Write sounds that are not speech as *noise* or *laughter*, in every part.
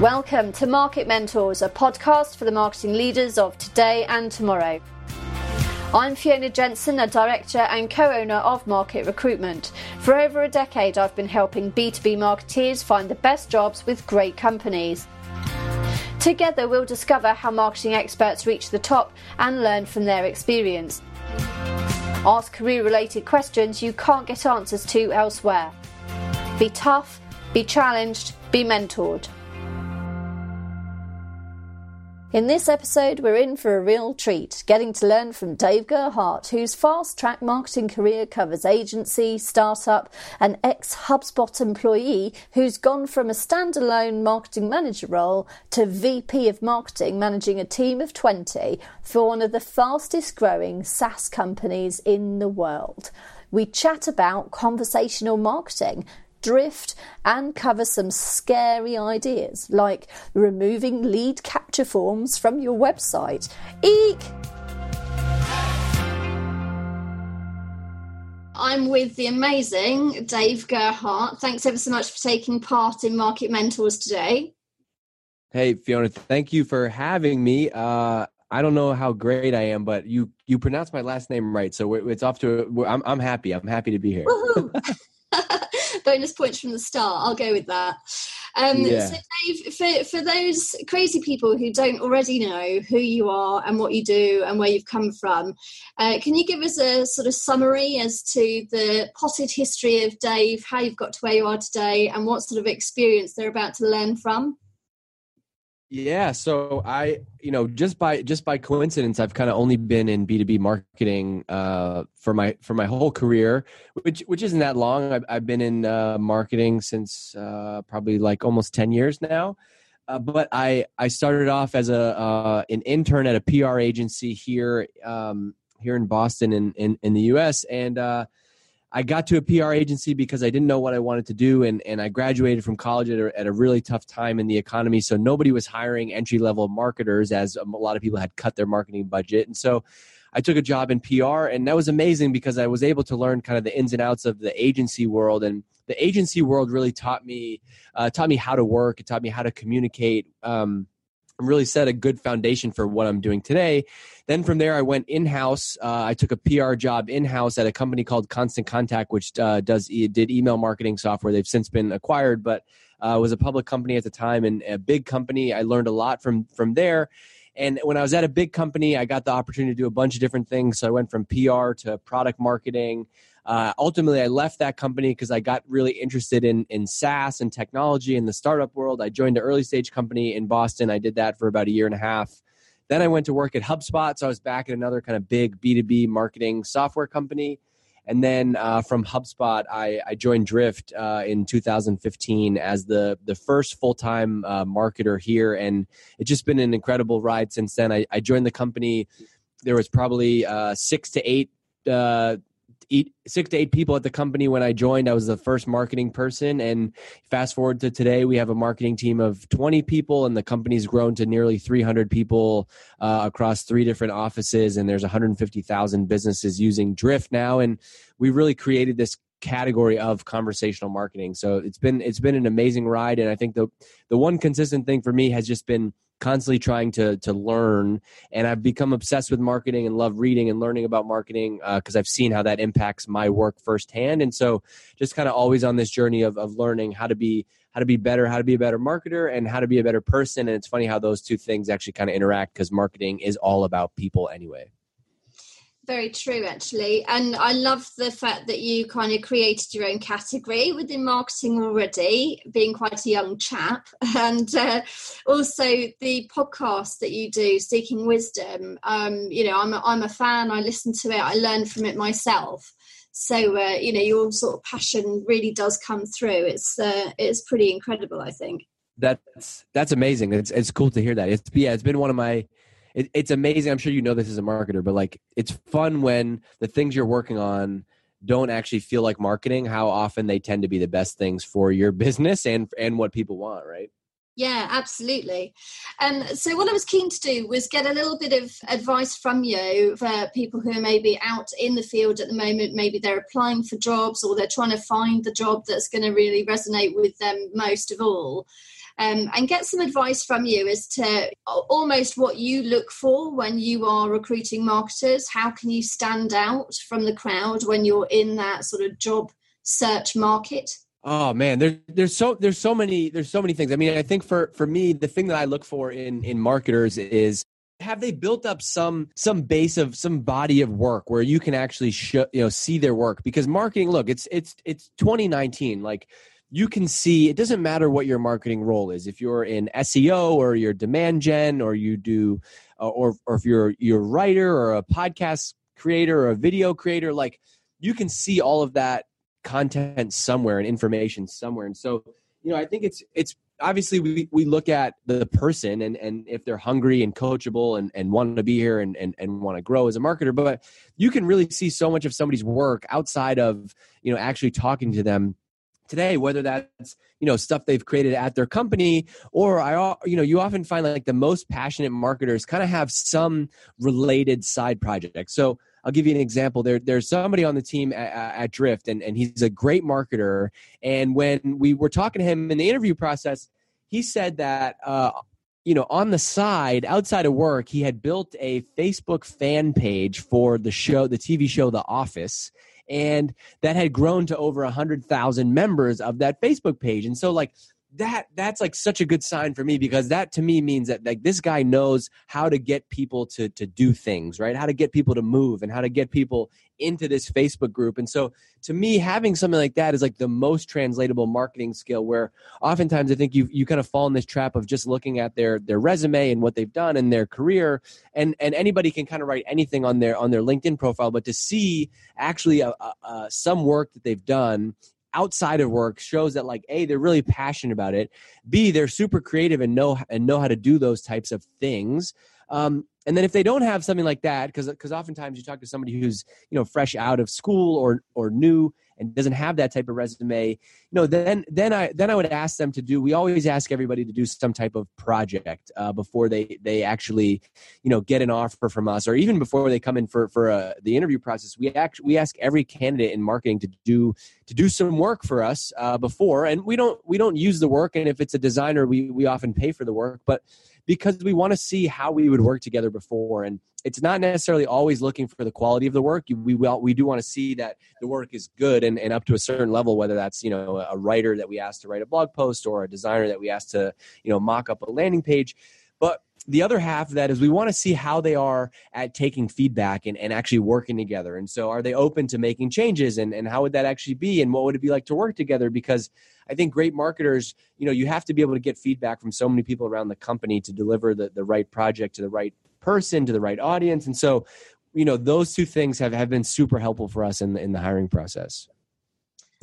Welcome to Market Mentors, a podcast for the marketing leaders of today and tomorrow. I'm Fiona Jensen, a director and co owner of Market Recruitment. For over a decade, I've been helping B2B marketeers find the best jobs with great companies. Together, we'll discover how marketing experts reach the top and learn from their experience. Ask career related questions you can't get answers to elsewhere. Be tough, be challenged, be mentored. In this episode, we're in for a real treat, getting to learn from Dave Gerhardt, whose fast track marketing career covers agency, startup, and ex HubSpot employee who's gone from a standalone marketing manager role to VP of marketing, managing a team of 20 for one of the fastest growing SaaS companies in the world. We chat about conversational marketing drift and cover some scary ideas like removing lead capture forms from your website. Eek! I'm with the amazing Dave Gerhardt. Thanks ever so much for taking part in Market Mentors today. Hey Fiona, thank you for having me. Uh, I don't know how great I am, but you you pronounced my last name right, so it's off to. I'm I'm happy. I'm happy to be here. *laughs* *laughs* bonus points from the start. I'll go with that. Um, yeah. So, Dave, for, for those crazy people who don't already know who you are and what you do and where you've come from, uh, can you give us a sort of summary as to the potted history of Dave, how you've got to where you are today, and what sort of experience they're about to learn from? Yeah, so I, you know, just by just by coincidence, I've kind of only been in B two B marketing uh, for my for my whole career, which which isn't that long. I've, I've been in uh, marketing since uh, probably like almost ten years now. Uh, but I I started off as a uh, an intern at a PR agency here um, here in Boston in in, in the U.S. and uh, I got to a PR agency because I didn't know what I wanted to do, and, and I graduated from college at a, at a really tough time in the economy. So nobody was hiring entry level marketers, as a lot of people had cut their marketing budget. And so I took a job in PR, and that was amazing because I was able to learn kind of the ins and outs of the agency world. And the agency world really taught me uh, taught me how to work. It taught me how to communicate. Um, really set a good foundation for what I'm doing today. Then from there, I went in house. Uh, I took a PR job in house at a company called Constant Contact, which uh, does did email marketing software. They've since been acquired, but uh, was a public company at the time and a big company. I learned a lot from from there. And when I was at a big company, I got the opportunity to do a bunch of different things. So I went from PR to product marketing. Uh, ultimately, I left that company because I got really interested in in SaaS and technology in the startup world. I joined an early stage company in Boston. I did that for about a year and a half. Then I went to work at HubSpot, so I was back at another kind of big B two B marketing software company. And then uh, from HubSpot, I, I joined Drift uh, in 2015 as the the first full time uh, marketer here, and it's just been an incredible ride since then. I, I joined the company. There was probably uh, six to eight uh, eight, six to eight people at the company when I joined. I was the first marketing person, and fast forward to today, we have a marketing team of 20 people, and the company's grown to nearly 300 people uh, across three different offices, and there's 150,000 businesses using Drift now, and we really created this category of conversational marketing. So it's been it's been an amazing ride, and I think the the one consistent thing for me has just been constantly trying to to learn. And i've become obsessed with marketing and love reading and learning about marketing because uh, i've seen how that impacts my work firsthand. And so just kind of always on this journey of, of learning how to be how to be better how to be a better marketer and how to be a better person. And it's funny how those two things actually kind of interact because marketing is all about people anyway very true actually. And i love the fact that you kind of created your own category within marketing already being quite a young chap. *laughs* And uh, also the podcast that you do seeking wisdom um, you know I'm a, I'm a fan. I listen to it. I learn from it myself. So uh, you know your sort of passion really does come through. It's uh, it's pretty incredible i think. That's that's amazing. It's it's cool to hear that. It's yeah it's been one of my it, it's amazing. I'm sure you know this as a marketer, but like it's fun when the things you're working on don't actually feel like marketing. How often they tend to be the best things for your business and and what people want, right? Yeah, absolutely. Um, so, what I was keen to do was get a little bit of advice from you for people who are maybe out in the field at the moment. Maybe they're applying for jobs or they're trying to find the job that's going to really resonate with them most of all. Um, and get some advice from you as to almost what you look for when you are recruiting marketers. How can you stand out from the crowd when you're in that sort of job search market? Oh man, there's there's so there's so many there's so many things. I mean, I think for for me, the thing that I look for in in marketers is have they built up some some base of some body of work where you can actually show you know see their work because marketing look it's it's it's 2019 like you can see it doesn't matter what your marketing role is. If you're in SEO or you're demand gen or you do uh, or or if you're you're a writer or a podcast creator or a video creator like you can see all of that content somewhere and information somewhere. And so you know i think it's it's obviously we, we look at the person and, and if they're hungry and coachable and, and want to be here and, and, and want to grow as a marketer but you can really see so much of somebody's work outside of you know actually talking to them today whether that's you know stuff they've created at their company or i you know you often find like the most passionate marketers kind of have some related side project so I'll give you an example. There, there's somebody on the team at, at, Drift, and, and he's a great marketer. And when we were talking to him in the interview process, he said that, uh, you know, on the side, outside of work, he had built a Facebook fan page for the show, the TV show The Office. And that had grown to over a 100,000 members of that Facebook page. And so, like, that that's like such a good sign for me because that to me means that like this guy knows how to get people to to do things right how to get people to move and how to get people into this facebook group. And so to me having something like that is like the most translatable marketing skill where oftentimes i think you you kind of fall in this trap of just looking at their their resume and what they've done in their career. And and anybody can kind of write anything on their on their linkedin profile but to see actually a, a, a, some work that they've done outside of work shows that like a they're really passionate about it. B they're super creative and know and know how to do those types of things. Um, and then if they don't have something like that because because oftentimes you talk to somebody who's you know fresh out of school or or new and doesn't have that type of resume you know then then i then i would ask them to do we always ask everybody to do some type of project uh, before they they actually you know get an offer from us or even before they come in for for uh, the interview process we actually we ask every candidate in marketing to do to do some work for us uh, before and we don't we don't use the work and if it's a designer we we often pay for the work but because we want to see how we would work together before. And it's not necessarily always looking for the quality of the work. We we do want to see that the work is good and, and up to a certain level, whether that's, you know, a writer that we ask to write a blog post or a designer that we ask to, you know, mock up a landing page. But the other half of that is we want to see how they are at taking feedback and, and actually working together. And so are they open to making changes and, and how would that actually be? And what would it be like to work together? Because I think great marketers, you know, you have to be able to get feedback from so many people around the company to deliver the, the right project to the right person, to the right audience. And so, you know, those two things have, have been super helpful for us in the, in the hiring process.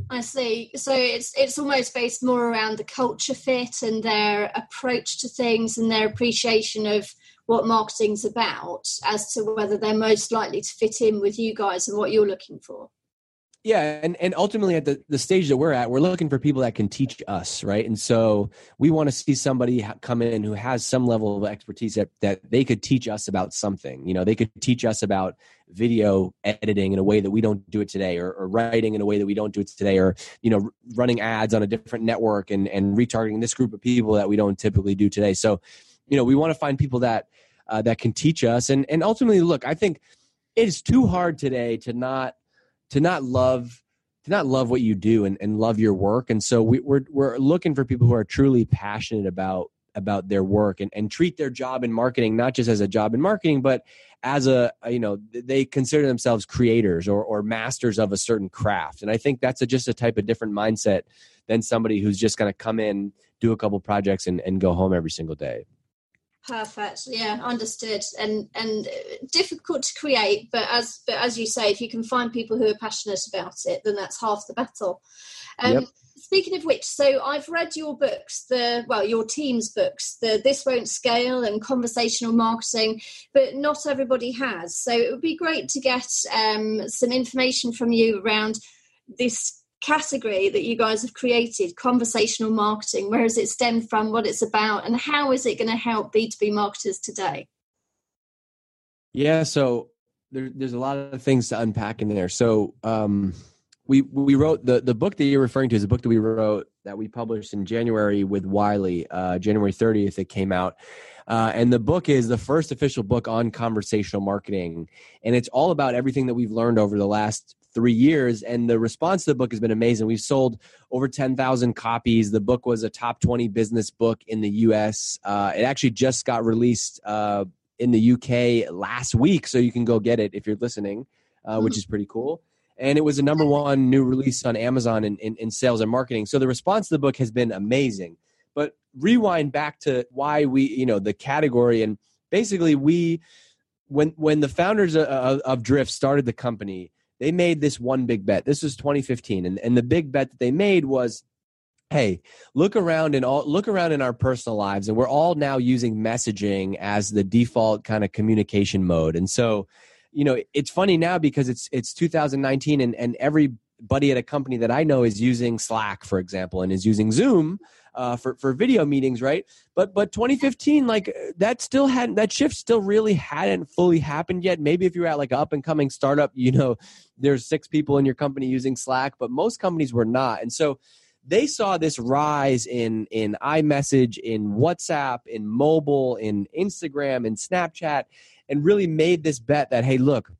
I see. So it's it's almost based more around the culture fit and their approach to things and their appreciation of what marketing's about as to whether they're most likely to fit in with you guys and what you're looking for yeah and, and ultimately at the, the stage that we're at we're looking for people that can teach us right? And so we want to see somebody come in who has some level of expertise that, that they could teach us about something. You know they could teach us about video editing in a way that we don't do it today or, or writing in a way that we don't do it today or you know running ads on a different network and, and retargeting this group of people that we don't typically do today. So you know we want to find people that uh, that can teach us. And and ultimately look i think it is too hard today to not to not love to not love what you do and, and love your work. And so we, we're we're looking for people who are truly passionate about about their work and, and treat their job in marketing not just as a job in marketing but as a you know they consider themselves creators or, or masters of a certain craft. And i think that's a, just a type of different mindset than somebody who's just going to come in do a couple projects and, and go home every single day Perfect. Yeah, understood. And and difficult to create, but as but as you say, if you can find people who are passionate about it, then that's half the battle. Um, yep. Speaking of which, so I've read your books, the well, your team's books, the This Won't Scale and Conversational Marketing, but not everybody has. So it would be great to get um, some information from you around this category that you guys have created, conversational marketing, where has it stemmed from, what it's about, and how is it going to help B2B marketers today? Yeah, so there, there's a lot of things to unpack in there. So um, we we wrote the the book that you're referring to is a book that we wrote that we published in January with Wiley, uh, January 30th. It came out. Uh, and the book is the first official book on conversational marketing. And it's all about everything that we've learned over the last three years. And the response to the book has been amazing. We've sold over 10,000 copies. The book was a top 20 business book in the US. Uh, it actually just got released uh, in the UK last week. So you can go get it if you're listening, uh, which is pretty cool. And it was a number one new release on Amazon in, in, in sales and marketing. So the response to the book has been amazing. But rewind back to why we, you know, the category and basically we, when when the founders of, of Drift started the company, they made this one big bet. This was 2015, and, and the big bet that they made was, hey, look around in all look around in our personal lives, and we're all now using messaging as the default kind of communication mode. And so, you know, it's funny now because it's it's 2019, and and everybody at a company that I know is using Slack, for example, and is using Zoom uh, for for video meetings, right? But but 2015, like that still hadn't that shift still really hadn't fully happened yet. Maybe if you're at like an up and coming startup, you know, there's six people in your company using Slack, but most companies were not, and so they saw this rise in in iMessage, in WhatsApp, in mobile, in Instagram, in Snapchat, and really made this bet that hey, look,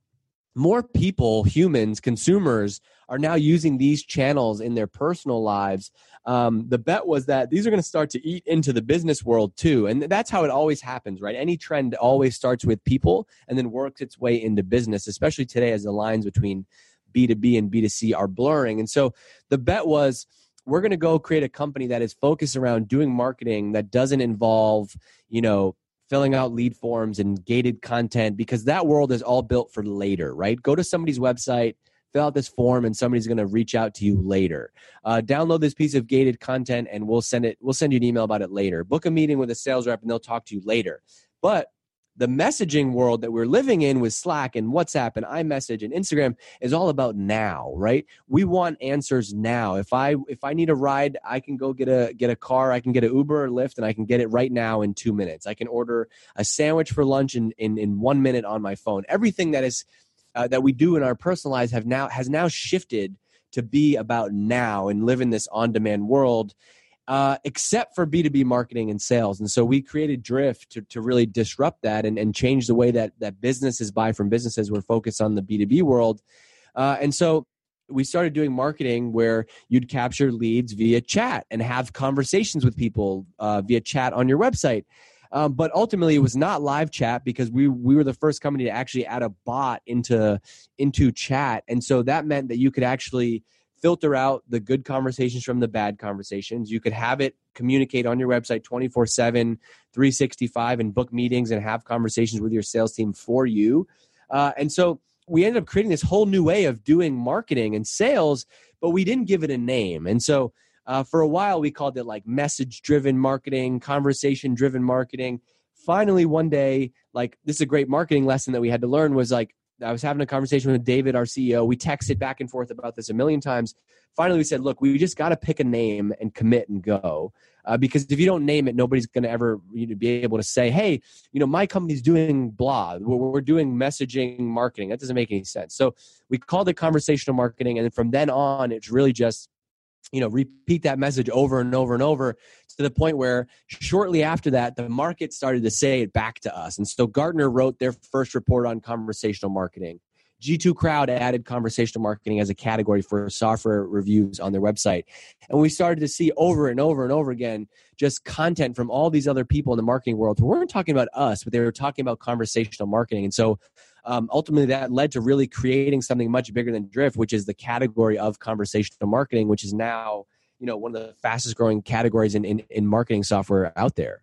more people, humans, consumers are now using these channels in their personal lives. Um, the bet was that these are going to start to eat into the business world too. And that's how it always happens, right? Any trend always starts with people and then works its way into business, especially today as the lines between B2B and B2C are blurring. And so the bet was, we're going to go create a company that is focused around doing marketing that doesn't involve, you know, filling out lead forms and gated content because that world is all built for later, right? Go to somebody's website, fill out this form, and somebody's going to reach out to you later. Uh, download this piece of gated content, and we'll send it. We'll send you an email about it later. Book a meeting with a sales rep, and they'll talk to you later. But the messaging world that we're living in with Slack and WhatsApp and iMessage and Instagram is all about now, right? We want answers now. If I if I need a ride, I can go get a get a car, I can get an Uber or Lyft and I can get it right now in 2 minutes. I can order a sandwich for lunch in in, in 1 minute on my phone. Everything that is uh, that we do in our personal lives have now has now shifted to be about now and live in this on-demand world uh, except for B2B marketing and sales. And so we created Drift to, to really disrupt that and, and change the way that, that businesses buy from businesses. We're focused on the B2B world. Uh, and so we started doing marketing where you'd capture leads via chat and have conversations with people uh, via chat on your website. Um, but ultimately, it was not live chat because we we were the first company to actually add a bot into into chat, and so that meant that you could actually filter out the good conversations from the bad conversations. You could have it communicate on your website 24 7, 365, and book meetings and have conversations with your sales team for you. Uh, and so we ended up creating this whole new way of doing marketing and sales, but we didn't give it a name. And so uh, for a while, we called it like message driven marketing, conversation driven marketing. Finally, one day, like this is a great marketing lesson that we had to learn was like, I was having a conversation with David, our CEO. We texted back and forth about this a million times. Finally, we said, look, we just got to pick a name and commit and go. Uh, because if you don't name it, nobody's going to ever you know, be able to say, hey, you know, my company's doing blah. We're, we're doing messaging marketing. That doesn't make any sense. So we called it conversational marketing. And from then on, it's really just you know repeat that message over and over and over to the point where shortly after that the market started to say it back to us. And so gartner wrote their first report on conversational marketing. G2 crowd added conversational marketing as a category for software reviews on their website. And we started to see over and over and over again just content from all these other people in the marketing world who weren't talking about us but they were talking about conversational marketing. And so um, ultimately that led to really creating something much bigger than drift which is the category of conversational marketing which is now you know one of the fastest growing categories in, in, in marketing software out there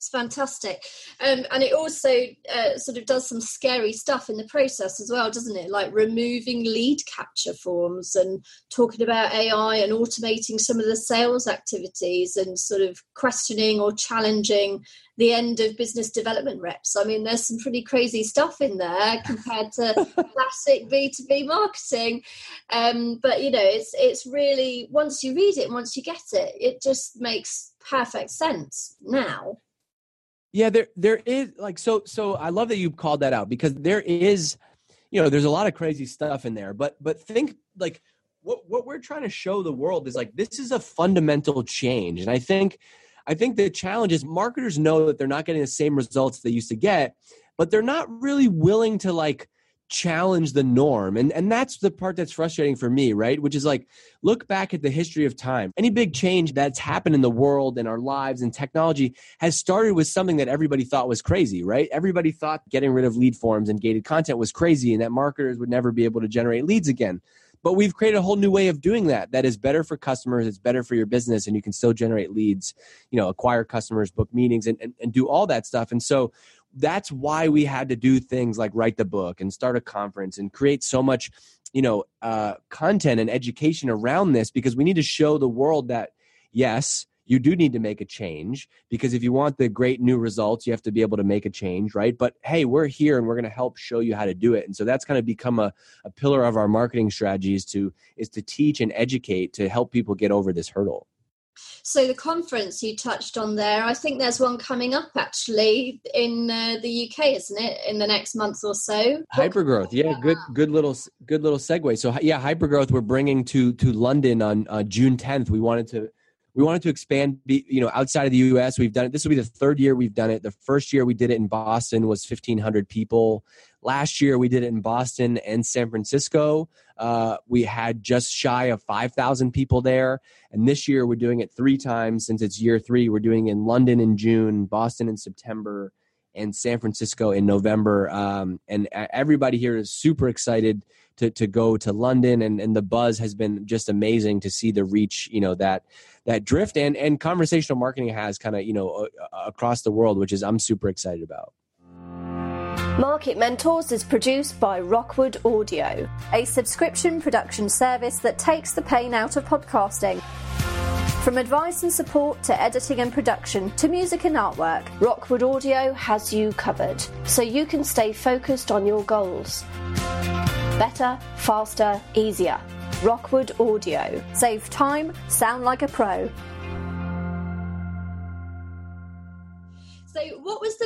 It's fantastic. Um, and it also uh, sort of does some scary stuff in the process as well, doesn't it? Like removing lead capture forms and talking about AI and automating some of the sales activities and sort of questioning or challenging the end of business development reps. I mean, there's some pretty crazy stuff in there *laughs* compared to classic B2B marketing. Um, but you know, it's it's really once you read it, once you get it, it just makes perfect sense now. Yeah, there there is like so so I love that you called that out because there is you know, there's a lot of crazy stuff in there, but but think like what what we're trying to show the world is like this is a fundamental change. And I think I think the challenge is marketers know that they're not getting the same results they used to get, but they're not really willing to like challenge the norm. And and that's the part that's frustrating for me right? Which is like look back at the history of time. Any big change that's happened in the world and our lives and technology has started with something that everybody thought was crazy right? Everybody thought getting rid of lead forms and gated content was crazy and that marketers would never be able to generate leads again. But we've created a whole new way of doing that that is better for customers it's better for your business and you can still generate leads you know acquire customers book meetings and, and, and do all that stuff. And so that's why we had to do things like write the book and start a conference and create so much you know uh, content and education around this because we need to show the world that yes you do need to make a change because if you want the great new results you have to be able to make a change right? But hey we're here and we're going to help show you how to do it. And so that's kind of become a, a pillar of our marketing strategies to is to teach and educate to help people get over this hurdle so the conference you touched on there, I think there's one coming up actually in uh, the UK, isn't it? In the next month or so. Hypergrowth, yeah, good, good little, good little segue. So yeah, hypergrowth we're bringing to to London on uh, June 10th. We wanted to we wanted to expand be, you know outside of the us we've done it this will be the third year we've done it the first year we did it in boston was 1500 people last year we did it in boston and san francisco. Uh, we had just shy of 5000 people there. And this year we're doing it three times since it's year three. We're doing in london in june boston in september and san francisco in november. Um, and everybody here is super excited to, to go to london. And, and the buzz has been just amazing to see the reach you know that that drift. And and conversational marketing has kind of you know uh, across the world which is i'm super excited about Market Mentors is produced by Rockwood Audio, a subscription production service that takes the pain out of podcasting. From advice and support to editing and production to music and artwork, Rockwood Audio has you covered so you can stay focused on your goals. Better, faster, easier. Rockwood Audio. Save time, sound like a pro.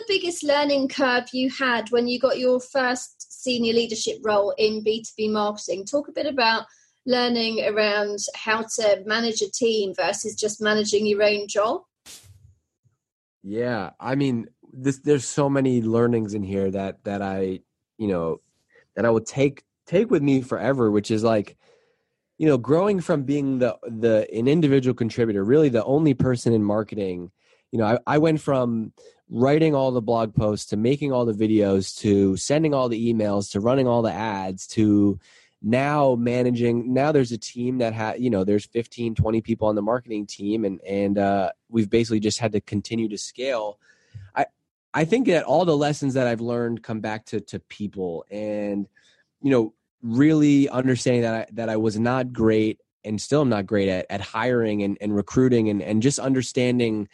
Biggest learning curve you had when you got your first senior leadership role in B2B marketing? Talk a bit about learning around how to manage a team versus just managing your own job. Yeah, I mean, this, there's so many learnings in here that that I, you know, that I will take take with me forever, which is like you know growing from being the the an individual contributor really the only person in marketing you know I, I went from writing all the blog posts to making all the videos to sending all the emails to running all the ads to now managing now there's a team that had you know there's 15 20 people on the marketing team and and uh, we've basically just had to continue to scale. I i think that all the lessons that i've learned come back to to people and you know really understanding that I, that I was not great and still am not great at, at hiring and, and recruiting and, and just understanding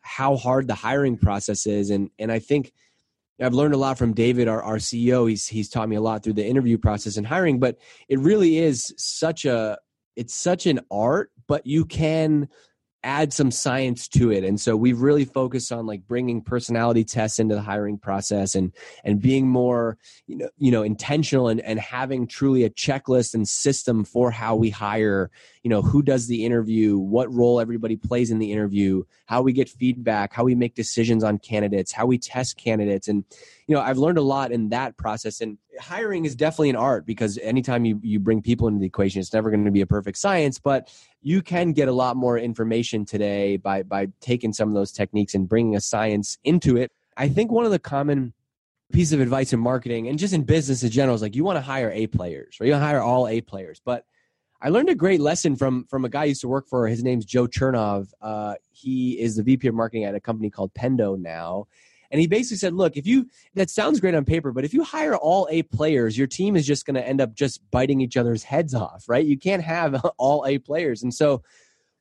how hard the hiring process is. And, and I think I've learned a lot from David, our, our CEO. He's, he's taught me a lot through the interview process and hiring, but it really is such a, it's such an art, but you can add some science to it and so we've really focused on like bringing personality tests into the hiring process and and being more you know you know intentional and and having truly a checklist and system for how we hire you know who does the interview what role everybody plays in the interview how we get feedback how we make decisions on candidates how we test candidates and you know i've learned a lot in that process and hiring is definitely an art because anytime you, you bring people into the equation it's never going to be a perfect science but you can get a lot more information today by by taking some of those techniques and bringing a science into it. I think one of the common piece of advice in marketing and just in business in general is like you want to hire A players, or you want to hire all A players. But I learned a great lesson from from a guy I used to work for. His name's Joe Chernov. Uh, he is the VP of marketing at a company called Pendo now. And he basically said, look, if you, that sounds great on paper, but if you hire all A players, your team is just going to end up just biting each other's heads off, right? You can't have *laughs* all A players. And so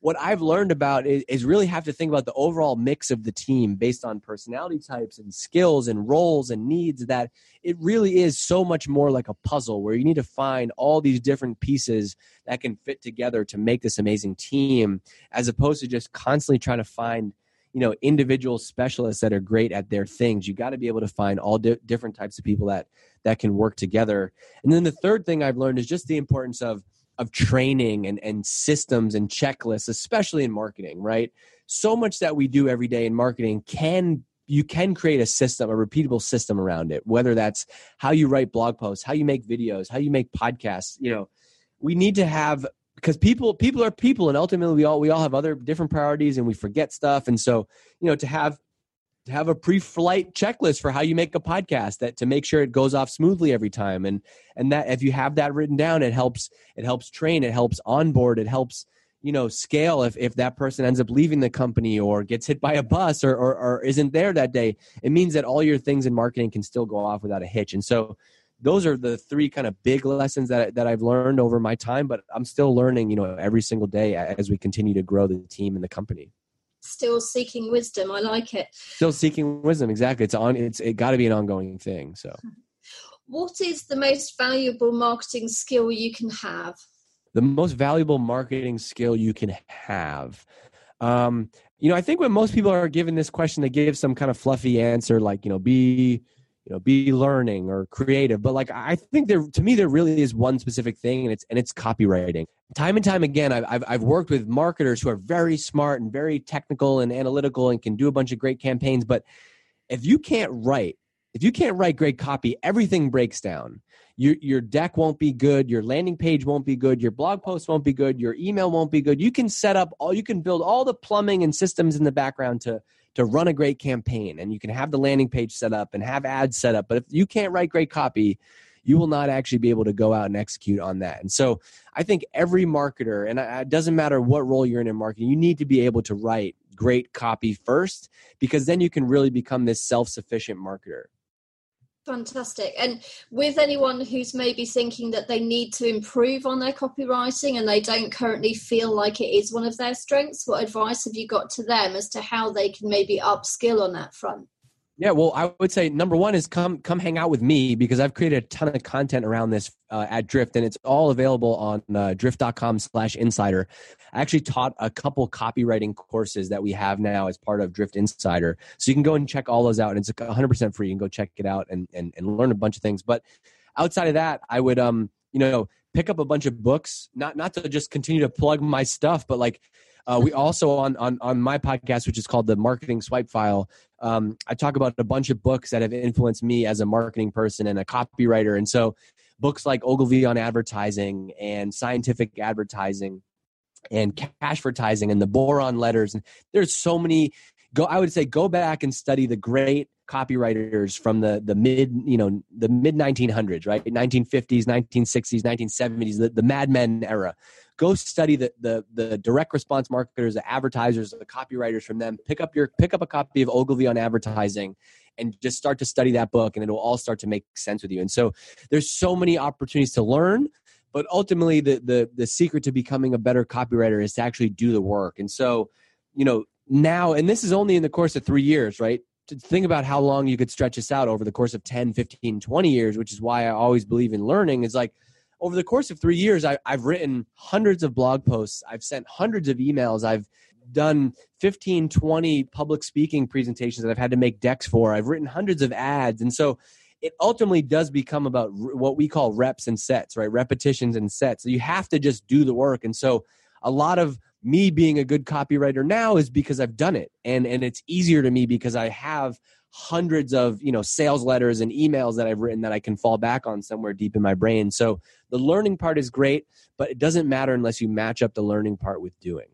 what I've learned about is, is, really have to think about the overall mix of the team based on personality types and skills and roles and needs that it really is so much more like a puzzle where you need to find all these different pieces that can fit together to make this amazing team as opposed to just constantly trying to find you know individual specialists that are great at their things. You got to be able to find all di- different types of people that that can work together. And then the third thing i've learned is just the importance of of training and, and systems and checklists, especially in marketing, right? So much that we do every day in marketing can you can create a system, a repeatable system around it, whether that's how you write blog posts, how you make videos, how you make podcasts. You know, we need to have because people people are people and ultimately we all we all have other different priorities and we forget stuff. And so, you know, to have have a pre-flight checklist for how you make a podcast that to make sure it goes off smoothly every time. And and that if you have that written down it helps it helps train it helps onboard it helps you know scale if if that person ends up leaving the company or gets hit by a bus or, or or isn't there that day. It means that all your things in marketing can still go off without a hitch. And so those are the three kind of big lessons that that I've learned over my time but I'm still learning you know every single day as we continue to grow the team and the company still seeking wisdom. I like it. Still seeking wisdom. Exactly. It's on. It's it got to be an ongoing thing. So, *laughs* what is the most valuable marketing skill you can have? The most valuable marketing skill you can have. Um, you know, I think when most people are given this question, they give some kind of fluffy answer, like you know, be you know be learning or creative. But like i think there to me there really is one specific thing and it's and it's copywriting. Time and time again I've, I've, worked with marketers who are very smart and very technical and analytical and can do a bunch of great campaigns. But if you can't write if you can't write great copy everything breaks down. Your, your deck won't be good. Your landing page won't be good. Your blog post won't be good. Your email won't be good. You can set up all you can build all the plumbing and systems in the background to to run a great campaign and you can have the landing page set up and have ads set up but if you can't write great copy you will not actually be able to go out and execute on that. And so i think every marketer and uh, it doesn't matter what role you're in in marketing you need to be able to write great copy first because then you can really become this self-sufficient marketer Fantastic. And with anyone who's maybe thinking that they need to improve on their copywriting and they don't currently feel like it is one of their strengths, what advice have you got to them as to how they can maybe upskill on that front? Yeah, well, I would say number one is come come hang out with me because I've created a ton of content around this uh, at Drift, and it's all available on uh, drift.com/insider. I actually taught a couple copywriting courses that we have now as part of Drift Insider, so you can go and check all those out, and it's 100 percent free. You can go check it out and, and and learn a bunch of things. But outside of that, I would um you know pick up a bunch of books, not not to just continue to plug my stuff, but like uh, we also on, on on my podcast, which is called the Marketing Swipe File. Um, I talk about a bunch of books that have influenced me as a marketing person and a copywriter. And so, books like Ogilvy on advertising and scientific advertising and cash advertising and the boron letters and there's so many go i would say go back and study the great copywriters from the the mid you know the mid 1900s right 1950s 1960s 1970s the, the mad men era go study the, the the direct response marketers, the advertisers, the copywriters from them. Pick up your pick up a copy of Ogilvy on advertising and just start to study that book and it'll all start to make sense with you. And so there's so many opportunities to learn, but ultimately the the the secret to becoming a better copywriter is to actually do the work. And so, you know, now and this is only in the course of 3 years, right? To think about how long you could stretch this out over the course of 10, 15, 20 years, which is why I always believe in learning is like over the course of three years, I, I've written hundreds of blog posts. I've sent hundreds of emails. I've done 15, 20 public speaking presentations that I've had to make decks for. I've written hundreds of ads. And so it ultimately does become about what we call reps and sets, right? Repetitions and sets. So you have to just do the work. And so a lot of me being a good copywriter now is because I've done it. And and it's easier to me because I have hundreds of you know sales letters and emails that I've written that I can fall back on somewhere deep in my brain. So the learning part is great, but it doesn't matter unless you match up the learning part with doing.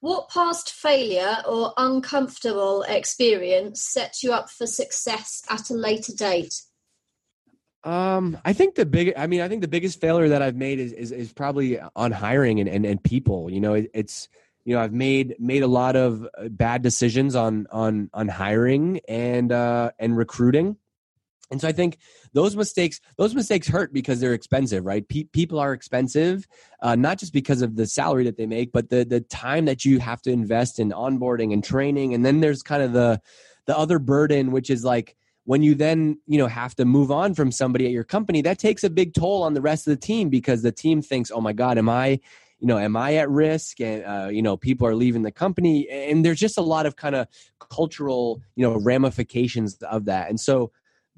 What past failure or uncomfortable experience sets you up for success at a later date? Um, I think the big, I mean, I think the biggest failure that I've made is is, is probably on hiring and, and, and people. You know, it, it's you know I've made made a lot of uh, bad decisions on on on hiring and uh, and recruiting, and so I think those mistakes those mistakes hurt because they're expensive, right? Pe- people are expensive, uh, not just because of the salary that they make, but the the time that you have to invest in onboarding and training, and then there's kind of the the other burden, which is like when you then you know have to move on from somebody at your company that takes a big toll on the rest of the team because the team thinks oh my god am i you know am i at risk? And uh, you know people are leaving the company. And there's just a lot of kind of cultural you know ramifications of that. And so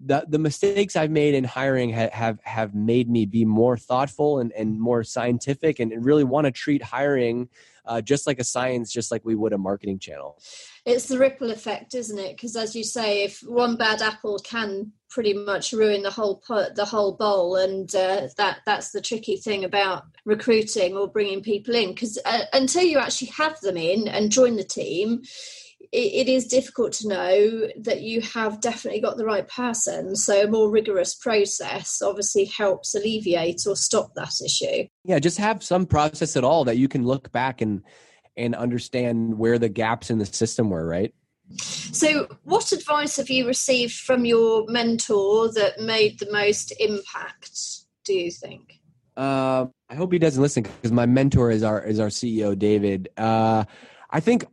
the the mistakes I've made in hiring ha- have have made me be more thoughtful and, and more scientific and really want to treat hiring uh, just like a science, just like we would a marketing channel. It's the ripple effect, isn't it? Because as you say, if one bad apple can pretty much ruin the whole pot, the whole bowl, and uh, that that's the tricky thing about recruiting or bringing people in. Because uh, until you actually have them in and join the team, it, it is difficult to know that you have definitely got the right person. So a more rigorous process obviously helps alleviate or stop that issue. Yeah, just have some process at all that you can look back and and understand where the gaps in the system were, right? So, what advice have you received from your mentor that made the most impact? Do you think? Uh, I hope he doesn't listen because my mentor is our is our CEO, David. Uh, I think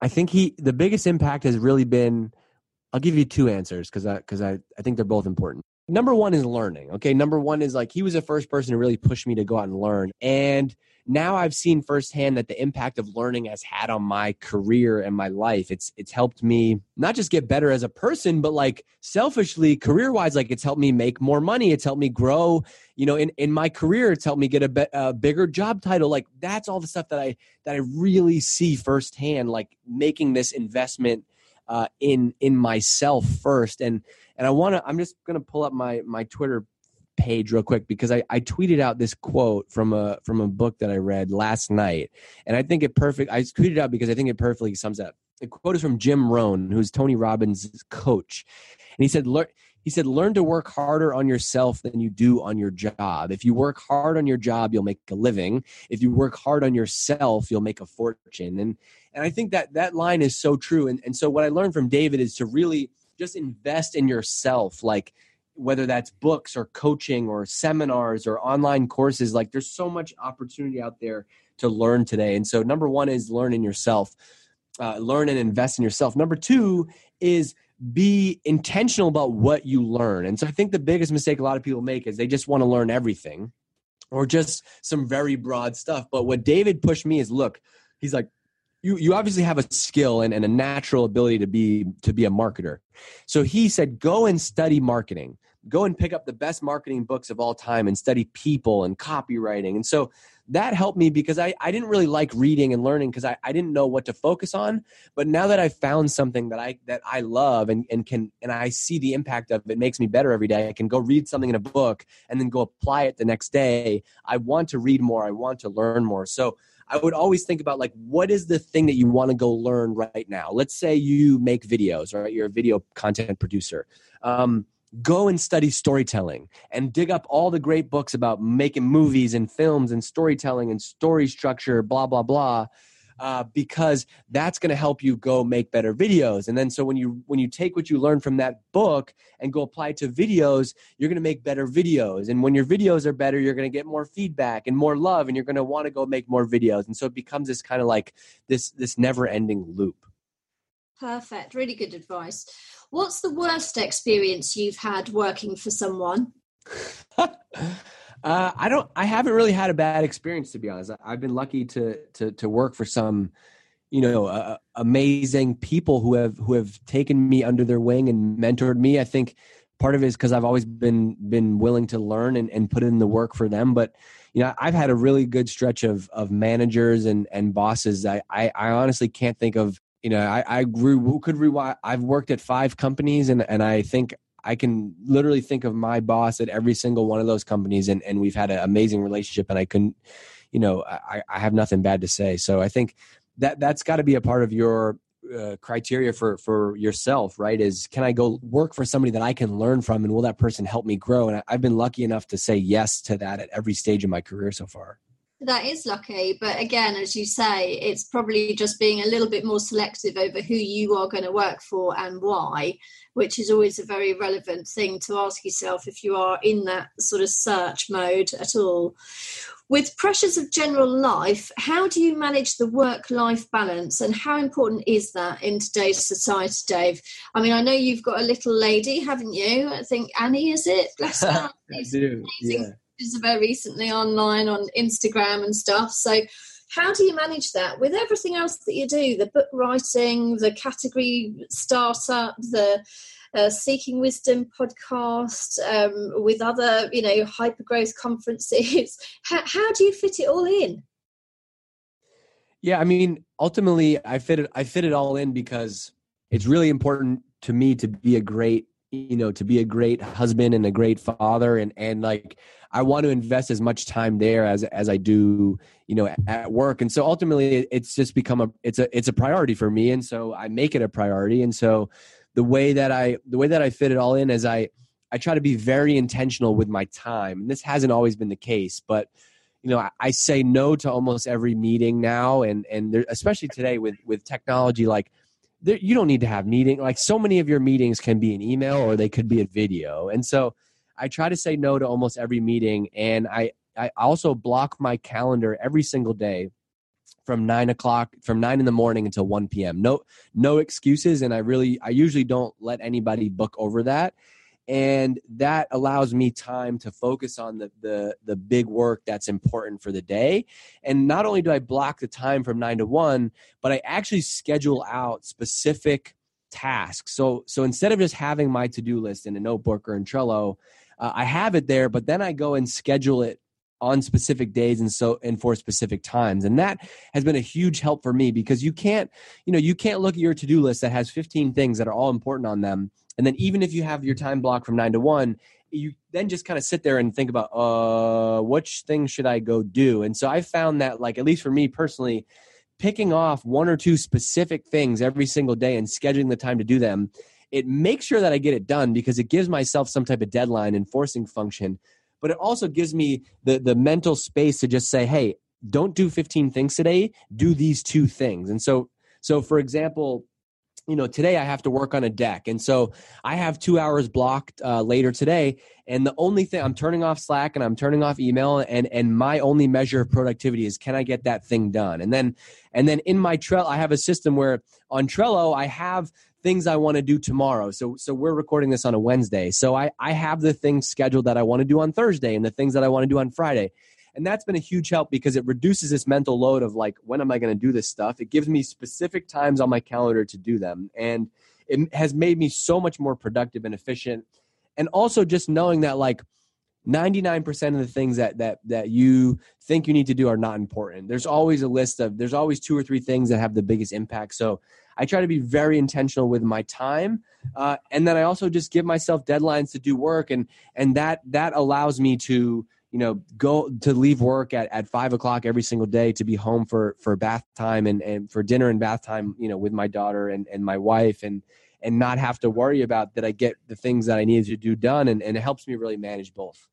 I think he the biggest impact has really been. I'll give you two answers because I because I, I think they're both important. Number one is learning. Okay, number one is like he was the first person to really push me to go out and learn, and now I've seen firsthand that the impact of learning has had on my career and my life. It's it's helped me not just get better as a person, but like selfishly, career wise, like it's helped me make more money. It's helped me grow. You know, in in my career, it's helped me get a, be, a bigger job title. Like that's all the stuff that I that I really see firsthand. Like making this investment uh, in in myself first, and and I want to. I'm just gonna pull up my my Twitter page real quick because I, I tweeted out this quote from a from a book that I read last night, and I think it perfect. I tweeted out because I think it perfectly sums up. The quote is from Jim Rohn, who's Tony Robbins' coach, and he said, "Learn." He said, "Learn to work harder on yourself than you do on your job. If you work hard on your job, you'll make a living. If you work hard on yourself, you'll make a fortune." And and I think that that line is so true. And and so what I learned from David is to really just invest in yourself, like whether that's books or coaching or seminars or online courses like there's so much opportunity out there to learn today and so number one is learn in yourself uh, learn and invest in yourself number two is be intentional about what you learn. And so i think the biggest mistake a lot of people make is they just want to learn everything or just some very broad stuff. But what david pushed me is look he's like you you obviously have a skill and, and a natural ability to be to be a marketer. So he said go and study marketing. Go and pick up the best marketing books of all time and study people and copywriting. And so that helped me because I, I didn't really like reading and learning because I, I didn't know what to focus on but now that i've found something that i that i love and, and can and i see the impact of it makes me better every day i can go read something in a book and then go apply it the next day i want to read more i want to learn more so I would always think about like what is the thing that you want to go learn right now. Let's say you make videos, right? You're a video content producer. Um, go and study storytelling and dig up all the great books about making movies and films and storytelling and story structure, blah blah blah uh, because that's going to help you go make better videos. And then so when you when you take what you learn from that book and go apply it to videos you're going to make better videos. And when your videos are better you're going to get more feedback and more love and you're going to want to go make more videos. And so it becomes this kind of like this this never ending loop perfect really good advice what's the worst experience you've had working for someone *laughs* Uh, I don't. I haven't really had a bad experience to be honest. I've been lucky to to to work for some, you know, uh, amazing people who have who have taken me under their wing and mentored me. I think part of it is because I've always been been willing to learn and, and put in the work for them. But you know, I've had a really good stretch of of managers and and bosses. I I, I honestly can't think of you know, I, I grew, could rewind. I've worked at five companies, and and I think I can literally think of my boss at every single one of those companies, and, and we've had an amazing relationship. And I couldn't, you know, I, I have nothing bad to say. So I think that that's got to be a part of your uh, criteria for for yourself right is can i go work for somebody that i can learn from and will that person help me grow and i've been lucky enough to say yes to that at every stage of my career so far that is lucky but again as you say it's probably just being a little bit more selective over who you are going to work for and why which is always a very relevant thing to ask yourself if you are in that sort of search mode at all with pressures of general life, how do you manage the work life balance and how important is that in today's society, Dave? I mean, I know you've got a little lady, haven't you? I think Annie, is it? Bless her. *laughs* I do. Yeah. She's very recently online on Instagram and stuff. So, how do you manage that with everything else that you do the book writing, the category startup, the uh, Seeking Wisdom podcast, um, with other, you know, hypergrowth conferences. *laughs* how, how do you fit it all in? Yeah, I mean, ultimately, I fit it. I fit it all in because it's really important to me to be a great, you know, to be a great husband and a great father, and and like I want to invest as much time there as as I do, you know, at work. And so ultimately, it's just become a it's a it's a priority for me, and so I make it a priority. And so the way that I the way that I fit it all in is I I try to be very intentional with my time. And this hasn't always been the case, but you know, I, I say no to almost every meeting now, and and there, especially today with with technology, like there, you don't need to have meeting. Like so many of your meetings can be an email or they could be a video, and so I try to say no to almost every meeting, and I I also block my calendar every single day from nine o'clock from nine in the morning until 1 p.m no no excuses and i really i usually don't let anybody book over that and that allows me time to focus on the the the big work that's important for the day. And not only do i block the time from 9 to 1 but i actually schedule out specific tasks. So so instead of just having my to-do list in a notebook or in trello uh, i have it there but then i go and schedule it on specific days and so and for specific times. And that has been a huge help for me because you can't you know you can't look at your to-do list that has 15 things that are all important on them. And then even if you have your time block from 9 to 1 you then just kind of sit there and think about uh which thing should i go do? And so i found that like at least for me personally picking off one or two specific things every single day and scheduling the time to do them it makes sure that i get it done because it gives myself some type of deadline enforcing function but it also gives me the the mental space to just say, hey, don't do 15 things today, do these two things. And so so for example, you know today i have to work on a deck and so i have two hours blocked uh, later today and the only thing i'm turning off slack and i'm turning off email and and my only measure of productivity is can i get that thing done and then and then in my trello i have a system where on trello i have things I want to do tomorrow. So so we're recording this on a Wednesday. So I I have the things scheduled that I want to do on Thursday and the things that I want to do on Friday. And that's been a huge help because it reduces this mental load of like when am I going to do this stuff? It gives me specific times on my calendar to do them and it has made me so much more productive and efficient. And also just knowing that like 99% of the things that that that you think you need to do are not important. There's always a list of there's always two or three things that have the biggest impact. So I try to be very intentional with my time, uh, and then I also just give myself deadlines to do work, and and that that allows me to you know go to leave work at, at five o'clock every single day to be home for for bath time and and for dinner and bath time you know with my daughter and and my wife and and not have to worry about that I get the things that I need to do done and, and it helps me really manage both.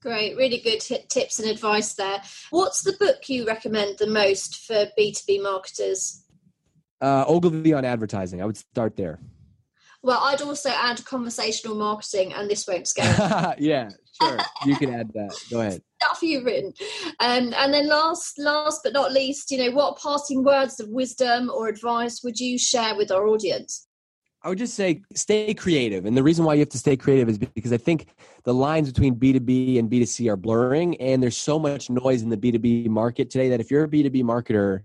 Great, really good t- tips and advice there. What's the book you recommend the most for B2B marketers? Uh, Ogilvy on advertising. I would start there. Well, I'd also add conversational marketing, and this won't scale. *laughs* yeah, sure. You can add that. Go ahead. *laughs* Stuff you've written, um, and then last, last but not least, you know, what parting words of wisdom or advice would you share with our audience? I would just say stay creative. And the reason why you have to stay creative is because I think the lines between B2B and B2C are blurring. And there's so much noise in the B2B market today that if you're a B2B marketer,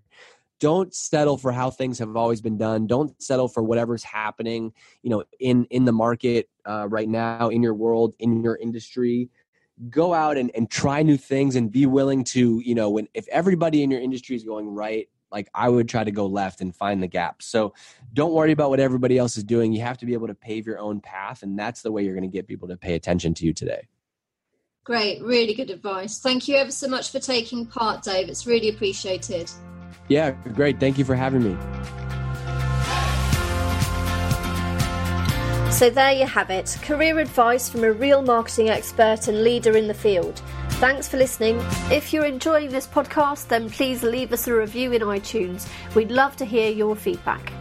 don't settle for how things have always been done. Don't settle for whatever's happening you know in in the market uh, right now in your world in your industry. Go out and, and try new things and be willing to you know when if everybody in your industry is going right like i would try to go left and find the gaps so don't worry about what everybody else is doing. You have to be able to pave your own path and that's the way you're going to get people to pay attention to you today. Great really good advice. Thank you ever so much for taking part dave. It's really appreciated yeah, great. Thank you for having me. So there you have it career advice from a real marketing expert and leader in the field. Thanks for listening. If you're enjoying this podcast, then please leave us a review in iTunes. We'd love to hear your feedback.